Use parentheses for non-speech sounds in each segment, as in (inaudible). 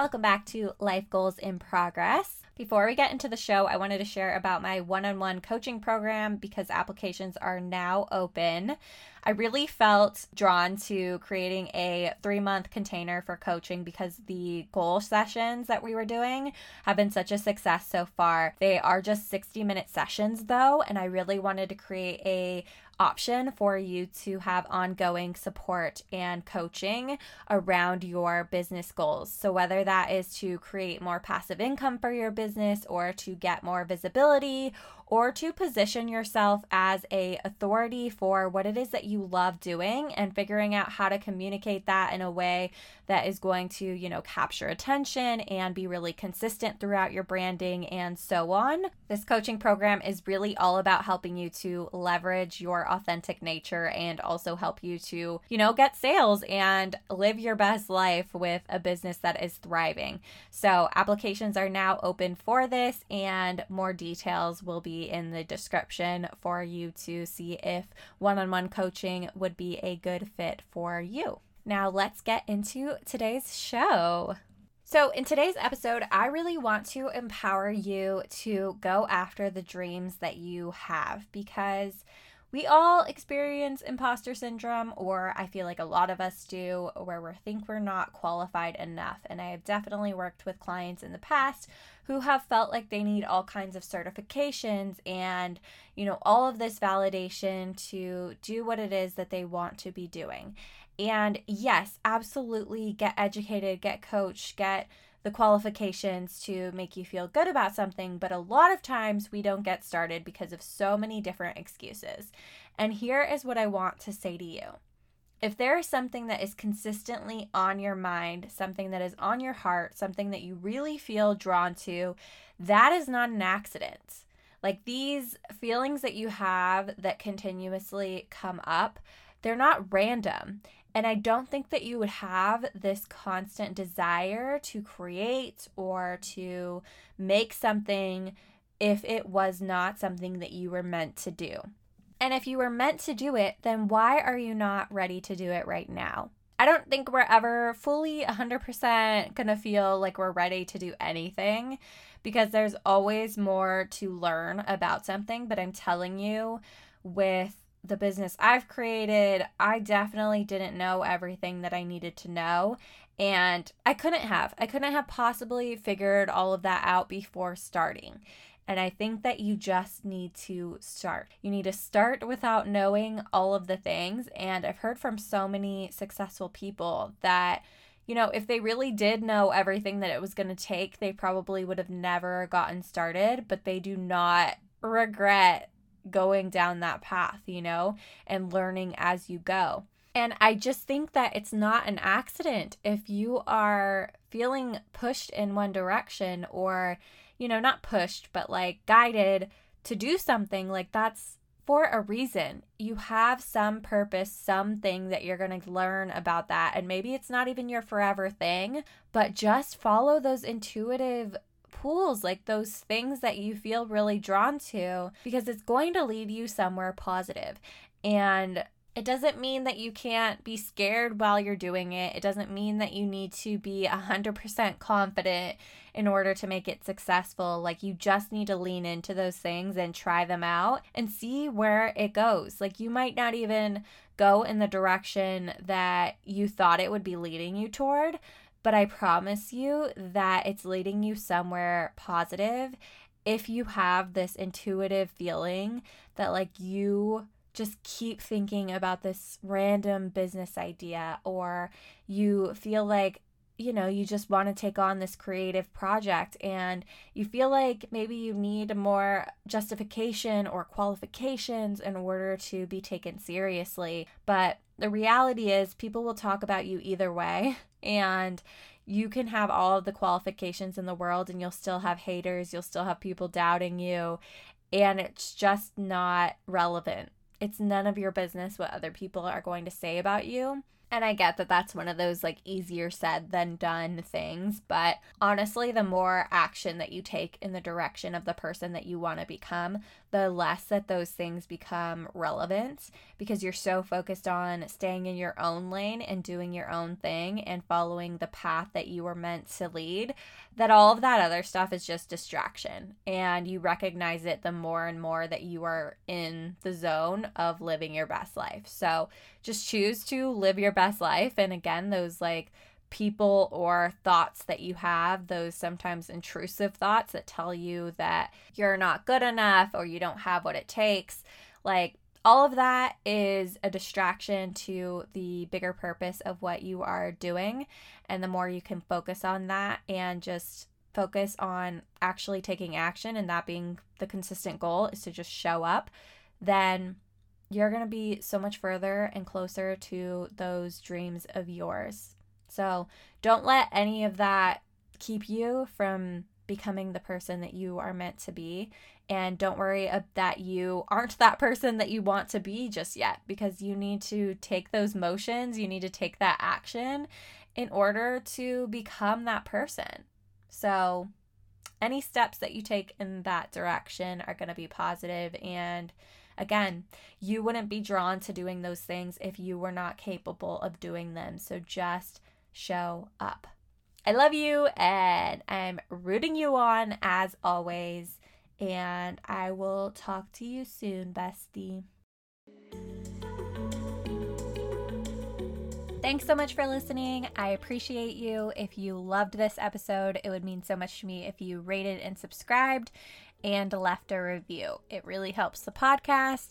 Welcome back to Life Goals in Progress. Before we get into the show, I wanted to share about my one on one coaching program because applications are now open. I really felt drawn to creating a three month container for coaching because the goal sessions that we were doing have been such a success so far. They are just 60 minute sessions though, and I really wanted to create a option for you to have ongoing support and coaching around your business goals. So, whether that is to create more passive income for your business or to get more visibility or to position yourself as a authority for what it is that you love doing and figuring out how to communicate that in a way that is going to, you know, capture attention and be really consistent throughout your branding and so on. This coaching program is really all about helping you to leverage your authentic nature and also help you to, you know, get sales and live your best life with a business that is thriving. So, applications are now open for this and more details will be in the description for you to see if one on one coaching would be a good fit for you. Now, let's get into today's show. So, in today's episode, I really want to empower you to go after the dreams that you have because we all experience imposter syndrome, or I feel like a lot of us do, where we think we're not qualified enough. And I have definitely worked with clients in the past who have felt like they need all kinds of certifications and, you know, all of this validation to do what it is that they want to be doing. And yes, absolutely get educated, get coached, get the qualifications to make you feel good about something, but a lot of times we don't get started because of so many different excuses. And here is what I want to say to you. If there is something that is consistently on your mind, something that is on your heart, something that you really feel drawn to, that is not an accident. Like these feelings that you have that continuously come up, they're not random. And I don't think that you would have this constant desire to create or to make something if it was not something that you were meant to do. And if you were meant to do it, then why are you not ready to do it right now? I don't think we're ever fully 100% going to feel like we're ready to do anything because there's always more to learn about something. But I'm telling you, with the business I've created, I definitely didn't know everything that I needed to know. And I couldn't have. I couldn't have possibly figured all of that out before starting. And I think that you just need to start. You need to start without knowing all of the things. And I've heard from so many successful people that, you know, if they really did know everything that it was going to take, they probably would have never gotten started, but they do not regret going down that path, you know, and learning as you go. And I just think that it's not an accident if you are feeling pushed in one direction or, you know, not pushed, but like guided to do something, like that's for a reason. You have some purpose, something that you're going to learn about that. And maybe it's not even your forever thing, but just follow those intuitive pools, like those things that you feel really drawn to, because it's going to lead you somewhere positive. And it doesn't mean that you can't be scared while you're doing it. It doesn't mean that you need to be 100% confident in order to make it successful. Like, you just need to lean into those things and try them out and see where it goes. Like, you might not even go in the direction that you thought it would be leading you toward, but I promise you that it's leading you somewhere positive if you have this intuitive feeling that, like, you just keep thinking about this random business idea, or you feel like, you know, you just want to take on this creative project and you feel like maybe you need more justification or qualifications in order to be taken seriously. But the reality is, people will talk about you either way. (laughs) And you can have all of the qualifications in the world and you'll still have haters, you'll still have people doubting you. And it's just not relevant. It's none of your business what other people are going to say about you. And I get that that's one of those like easier said than done things, but honestly, the more action that you take in the direction of the person that you want to become, the less that those things become relevant because you're so focused on staying in your own lane and doing your own thing and following the path that you were meant to lead that all of that other stuff is just distraction and you recognize it the more and more that you are in the zone of living your best life. So just choose to live your best life and again those like people or thoughts that you have, those sometimes intrusive thoughts that tell you that you're not good enough or you don't have what it takes, like all of that is a distraction to the bigger purpose of what you are doing. And the more you can focus on that and just focus on actually taking action and that being the consistent goal is to just show up, then you're going to be so much further and closer to those dreams of yours. So don't let any of that keep you from becoming the person that you are meant to be. And don't worry that you aren't that person that you want to be just yet because you need to take those motions, you need to take that action in order to become that person. So, any steps that you take in that direction are going to be positive and Again, you wouldn't be drawn to doing those things if you were not capable of doing them. So just show up. I love you and I'm rooting you on as always. And I will talk to you soon, bestie. Thanks so much for listening. I appreciate you. If you loved this episode, it would mean so much to me if you rated and subscribed and left a review. It really helps the podcast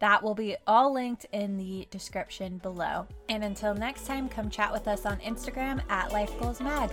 that will be all linked in the description below. And until next time, come chat with us on Instagram at Life Goals Mag.